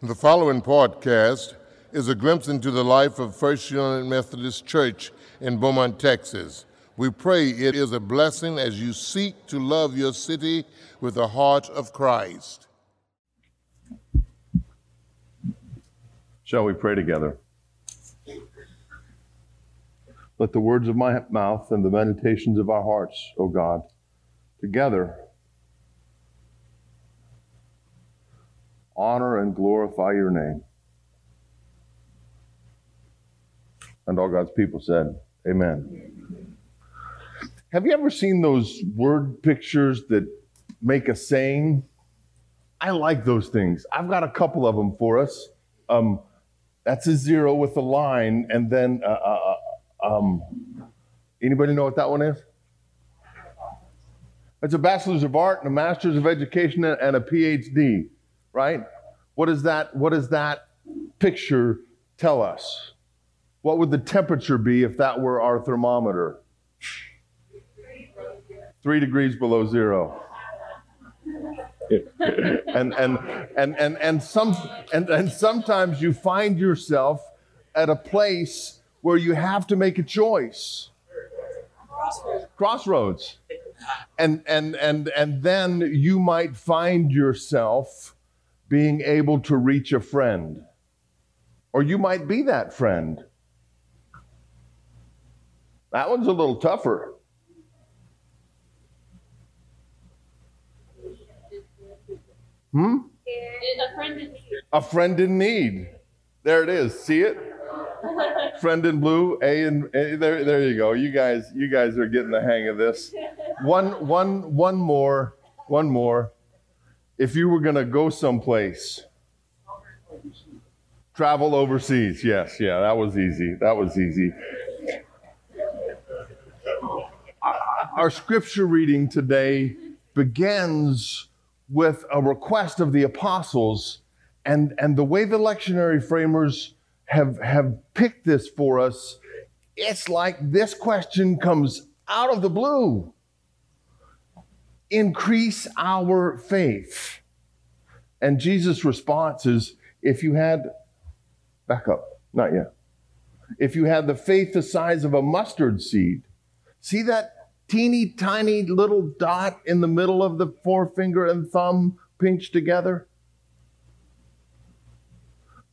The following podcast is a glimpse into the life of First United Methodist Church in Beaumont, Texas. We pray it is a blessing as you seek to love your city with the heart of Christ. Shall we pray together? Let the words of my mouth and the meditations of our hearts, O God, together honor and glorify your name. And all God's people said, Amen. Have you ever seen those word pictures that make a saying? I like those things. I've got a couple of them for us. Um, that's a zero with a line, and then uh, uh, uh, um, anybody know what that one is? It's a bachelor's of art and a master's of education and a PhD, right? What does that What does that picture tell us? What would the temperature be if that were our thermometer? Three degrees below zero. and, and, and, and, and, some, and, and sometimes you find yourself at a place where you have to make a choice. Crossroads. Crossroads. And, and, and, and then you might find yourself being able to reach a friend. Or you might be that friend. That one's a little tougher. Hmm? A friend in need. A friend in need. There it is. See it? friend in blue, A and A, there, there you go. You guys, you guys are getting the hang of this. One, one, one more, one more. If you were going to go someplace, travel overseas. Yes, yeah, that was easy. That was easy. Our scripture reading today begins with a request of the apostles, and, and the way the lectionary framers have, have picked this for us, it's like this question comes out of the blue. Increase our faith. And Jesus' response is if you had, back up, not yet. If you had the faith the size of a mustard seed, see that teeny tiny little dot in the middle of the forefinger and thumb pinched together?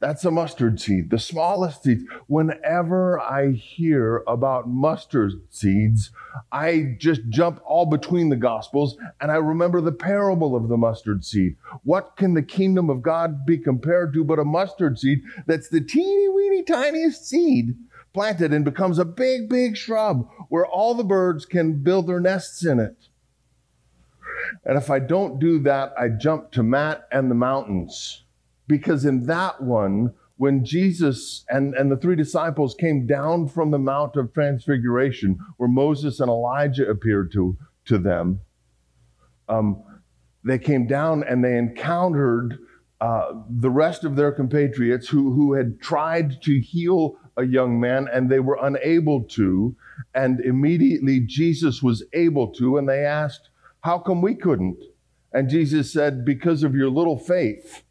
That's a mustard seed, the smallest seed. Whenever I hear about mustard seeds, I just jump all between the gospels and I remember the parable of the mustard seed. What can the kingdom of God be compared to but a mustard seed that's the teeny weeny tiniest seed planted and becomes a big, big shrub where all the birds can build their nests in it. And if I don't do that, I jump to Matt and the mountains. Because in that one, when Jesus and, and the three disciples came down from the Mount of Transfiguration, where Moses and Elijah appeared to, to them, um, they came down and they encountered uh, the rest of their compatriots who, who had tried to heal a young man and they were unable to. And immediately Jesus was able to. And they asked, How come we couldn't? And Jesus said, Because of your little faith.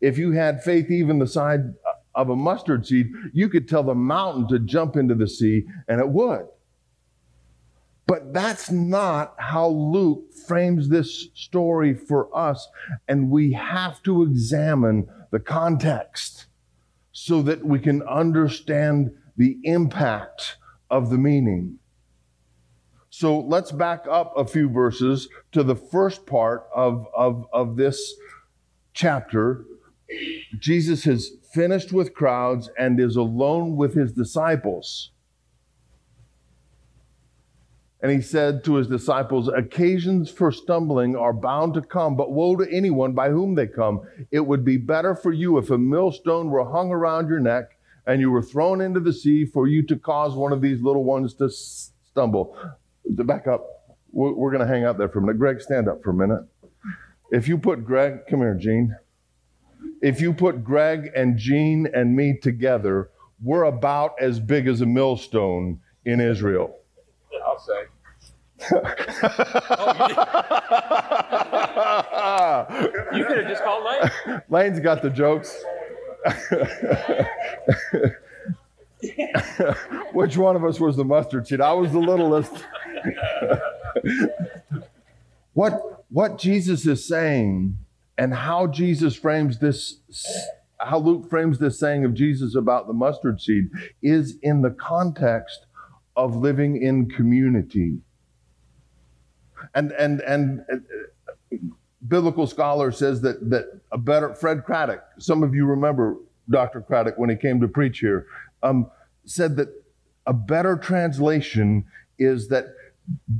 If you had faith even the size of a mustard seed, you could tell the mountain to jump into the sea and it would. But that's not how Luke frames this story for us. And we have to examine the context so that we can understand the impact of the meaning. So let's back up a few verses to the first part of, of, of this chapter. Jesus has finished with crowds and is alone with his disciples. And he said to his disciples, Occasions for stumbling are bound to come, but woe to anyone by whom they come. It would be better for you if a millstone were hung around your neck and you were thrown into the sea for you to cause one of these little ones to stumble. To back up, we're, going to hang out there for a minute. Greg, stand up for a minute. If you put Greg, come here, Gene. If you put Greg and Gene and me together, we're about as big as a millstone in Israel. I'll say. yeah. You could have just called Lane. Lane's got the jokes. Which one of us was the mustard seed? I was the littlest. what, what Jesus is saying and how Jesus frames this, how Luke frames this saying of Jesus about the mustard seed is in the context of living in community. And, and, and, uh, biblical scholar says that, that a better, Fred Craddock, some of you remember Dr. Craddock when he came to preach here, um, said that a better translation is that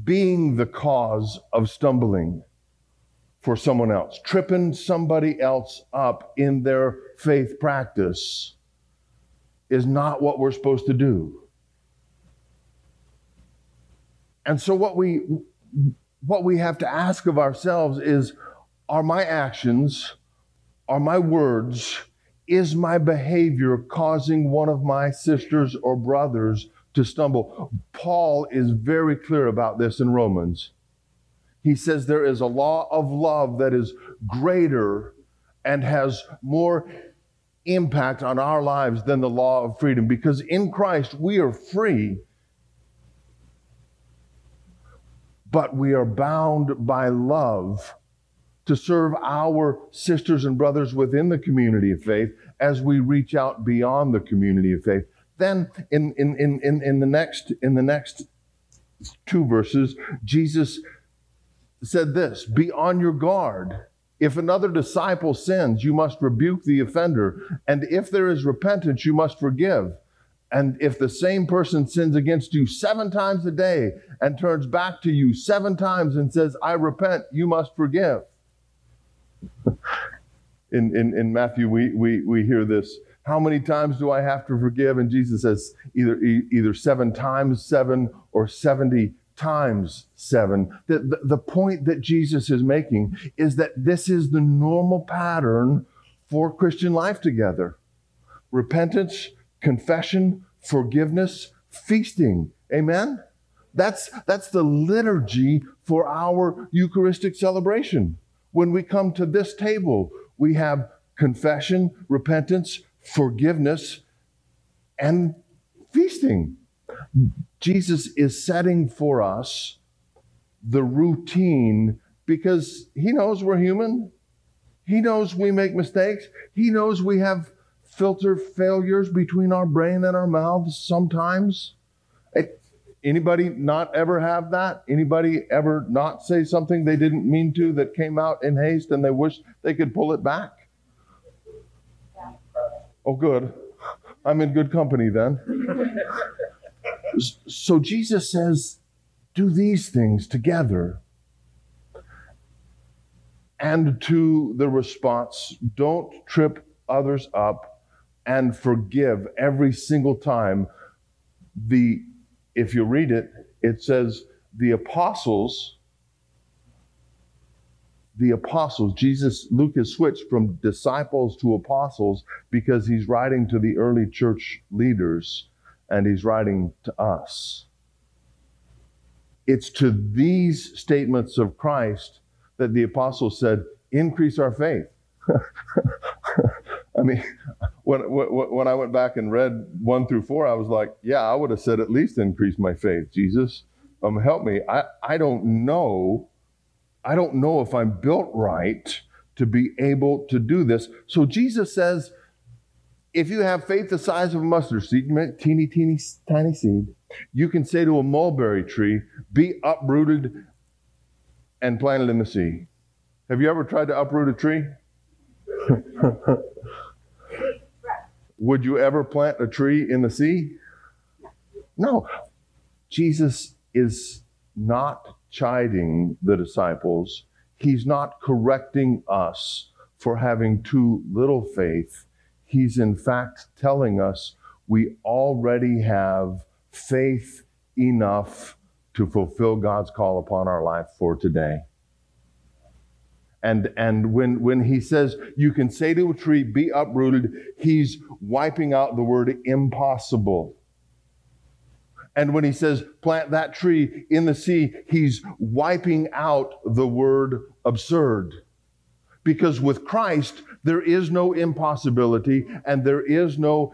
being the cause of stumbling for someone else, tripping somebody else up in their faith practice is not what we're supposed to do. And so what we what we have to ask of ourselves is are my actions, are my words, is my behavior causing one of my sisters or brothers to stumble? Paul is very clear about this in Romans. He says there is a law of love that is greater and has more impact on our lives than the law of freedom because in Christ we are free, but we are bound by love to serve our sisters and brothers within the community of faith as we reach out beyond the community of faith. Then in, in, in, in, in the next in the next two verses, Jesus said this be on your guard. If another disciple sins, you must rebuke the offender. And if there is repentance, you must forgive. And if the same person sins against you seven times a day and turns back to you seven times and says, I repent, you must forgive. in, in, in Matthew, we, we, we hear this. How many times do I have to forgive? And Jesus says either, either seven times seven or 70 times seven. The, the, the point that Jesus is making is that this is the normal pattern for Christian life together repentance, confession, forgiveness, feasting. Amen? That's, that's the liturgy for our Eucharistic celebration. When we come to this table, we have confession, repentance, forgiveness, and feasting. Jesus is setting for us the routine because he knows we're human. He knows we make mistakes. He knows we have filter failures between our brain and our mouths sometimes. Anybody not ever have that? Anybody ever not say something they didn't mean to that came out in haste and they wish they could pull it back? Oh, good. I'm in good company then. so Jesus says, do these things together. And to the response, don't trip others up and forgive every single time the if you read it, it says the apostles, the apostles, Jesus, Luke has switched from disciples to apostles because he's writing to the early church leaders and he's writing to us. It's to these statements of Christ that the apostle said, increase our faith. I mean, when, when I went back and read one through four, I was like, yeah, I would have said at least increase my faith, Jesus. Um, help me. I, I don't know. I don't know if I'm built right to be able to do this. So Jesus says, if you have faith the size of a mustard seed, teeny, teeny, tiny seed, you can say to a mulberry tree, be uprooted and planted in the sea. Have you ever tried to uproot a tree? Would you ever plant a tree in the sea? No. Jesus is not chiding the disciples. He's not correcting us for having too little faith. He's in fact telling us we already have faith enough to fulfill God's call upon our life for today. And, and when, when he says you can say to a tree, be uprooted, he's wiping out the word impossible. And when he says plant that tree in the sea, he's wiping out the word absurd. Because with Christ, there is no impossibility and there is no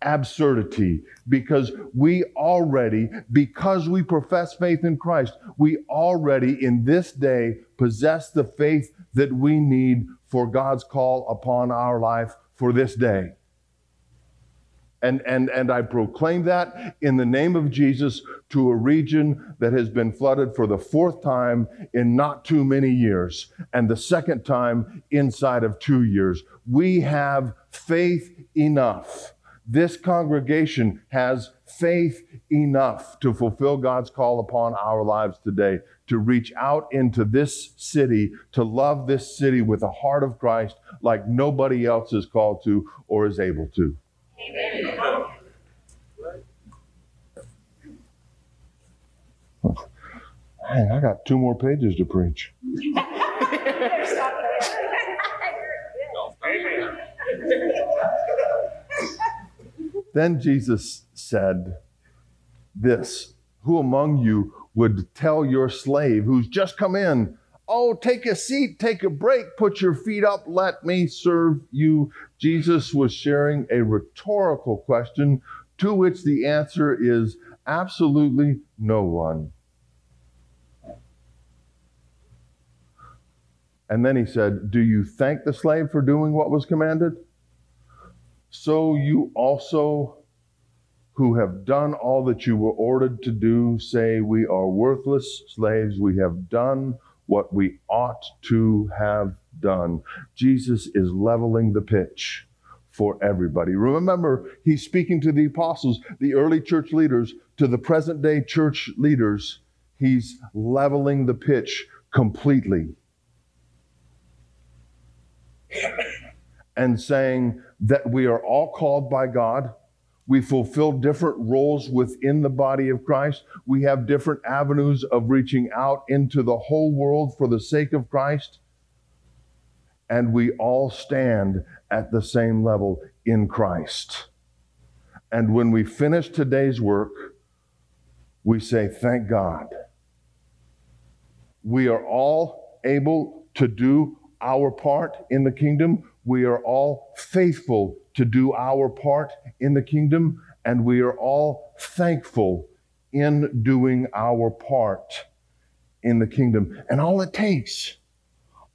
absurdity because we already, because we profess faith in Christ, we already in this day possess the faith that we need for God's call upon our life for this day. And, and, and I proclaim that in the name of Jesus to a region that has been flooded for the fourth time in not too many years, and the second time inside of two years. We have faith enough. This congregation has faith enough to fulfill God's call upon our lives today, to reach out into this city, to love this city with the heart of Christ like nobody else is called to or is able to. Hey, I got two more pages to preach. then Jesus said, This Who among you would tell your slave who's just come in, Oh, take a seat, take a break, put your feet up, let me serve you. Jesus was sharing a rhetorical question to which the answer is absolutely no one. And then he said, Do you thank the slave for doing what was commanded? So you also, who have done all that you were ordered to do, say, We are worthless slaves. We have done what we ought to have done. Jesus is leveling the pitch for everybody. Remember, he's speaking to the apostles, the early church leaders, to the present day church leaders. He's leveling the pitch completely. and saying that we are all called by God we fulfill different roles within the body of Christ. We have different avenues of reaching out into the whole world for the sake of Christ. And we all stand at the same level in Christ. And when we finish today's work, we say, Thank God. We are all able to do our part in the kingdom. We are all faithful to do our part in the kingdom, and we are all thankful in doing our part in the kingdom. And all it takes,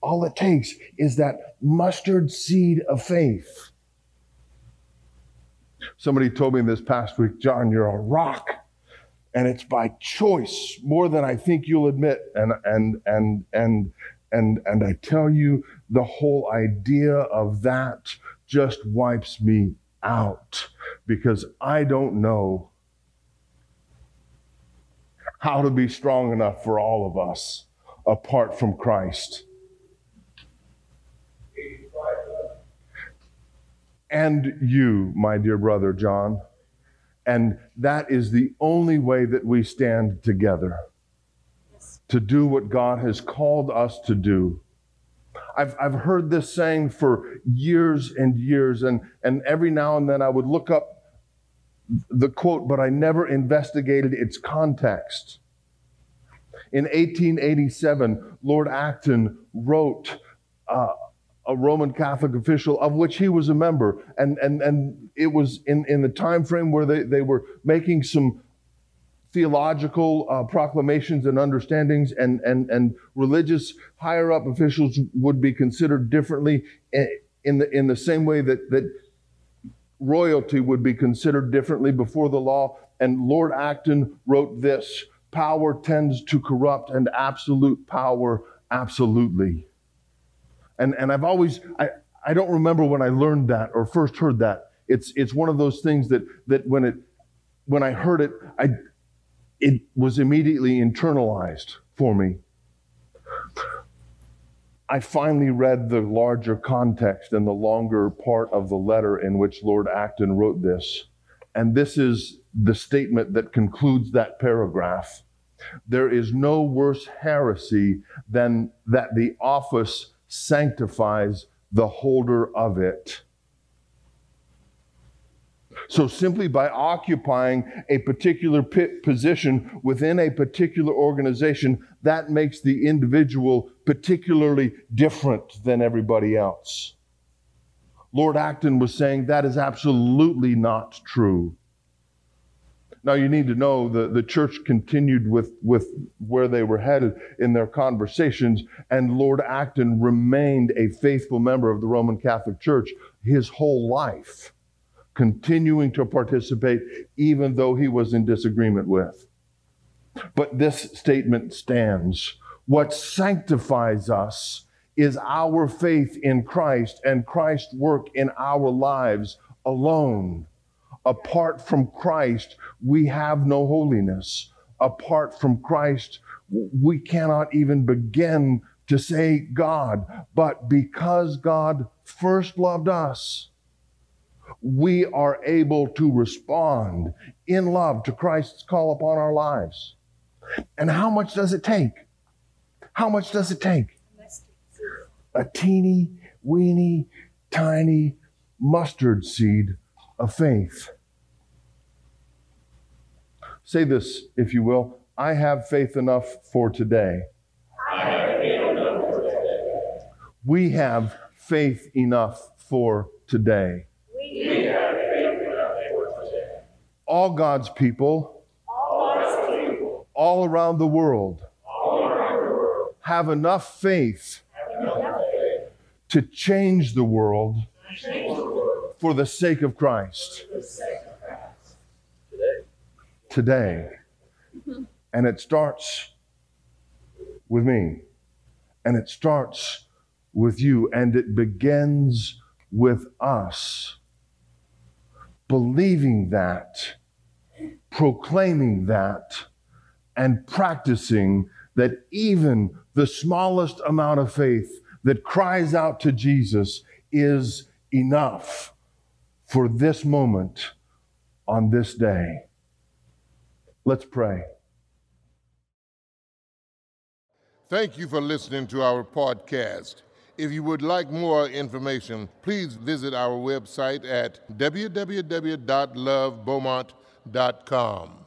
all it takes is that mustard seed of faith. Somebody told me this past week, John, you're a rock. And it's by choice more than I think you'll admit. And and and and and and I tell you, the whole idea of that just wipes me out because I don't know how to be strong enough for all of us apart from Christ. And you, my dear brother John. And that is the only way that we stand together to do what God has called us to do. I've, I've heard this saying for years and years, and, and every now and then I would look up the quote, but I never investigated its context. In 1887, Lord Acton wrote uh, a Roman Catholic official of which he was a member, and, and, and it was in, in the time frame where they, they were making some theological uh, proclamations and understandings, and, and, and religious higher up officials would be considered differently in the, in the same way that, that royalty would be considered differently before the law. And Lord Acton wrote this power tends to corrupt, and absolute power, absolutely. And, and I've always, I, I don't remember when I learned that or first heard that. It's, it's one of those things that, that when, it, when I heard it, I, it was immediately internalized for me. I finally read the larger context and the longer part of the letter in which Lord Acton wrote this. And this is the statement that concludes that paragraph. There is no worse heresy than that the office sanctifies the holder of it. So, simply by occupying a particular position within a particular organization, that makes the individual particularly different than everybody else. Lord Acton was saying that is absolutely not true. Now, you need to know the, the church continued with, with where they were headed in their conversations, and Lord Acton remained a faithful member of the Roman Catholic Church his whole life continuing to participate even though he was in disagreement with. But this statement stands. What sanctifies us is our faith in Christ and Christ's work in our lives alone. Apart from Christ, we have no holiness. Apart from Christ, we cannot even begin to say God. But because God first loved us, we are able to respond in love to Christ's call upon our lives. And how much does it take? How much does it take? A teeny, weeny, tiny mustard seed of faith. Say this, if you will I have faith enough for today. We have faith enough for today. all God's people, all, God's people, all, around the world, all around the world, have enough faith, have enough faith to change change the world for the sake of Christ. Today. Today. And it starts with me. And it starts with you. And it begins with us believing that, proclaiming that, and practicing that even the smallest amount of faith that cries out to Jesus is enough for this moment on this day. Let's pray. Thank you for listening to our podcast. If you would like more information, please visit our website at www.lovebeaumont.com.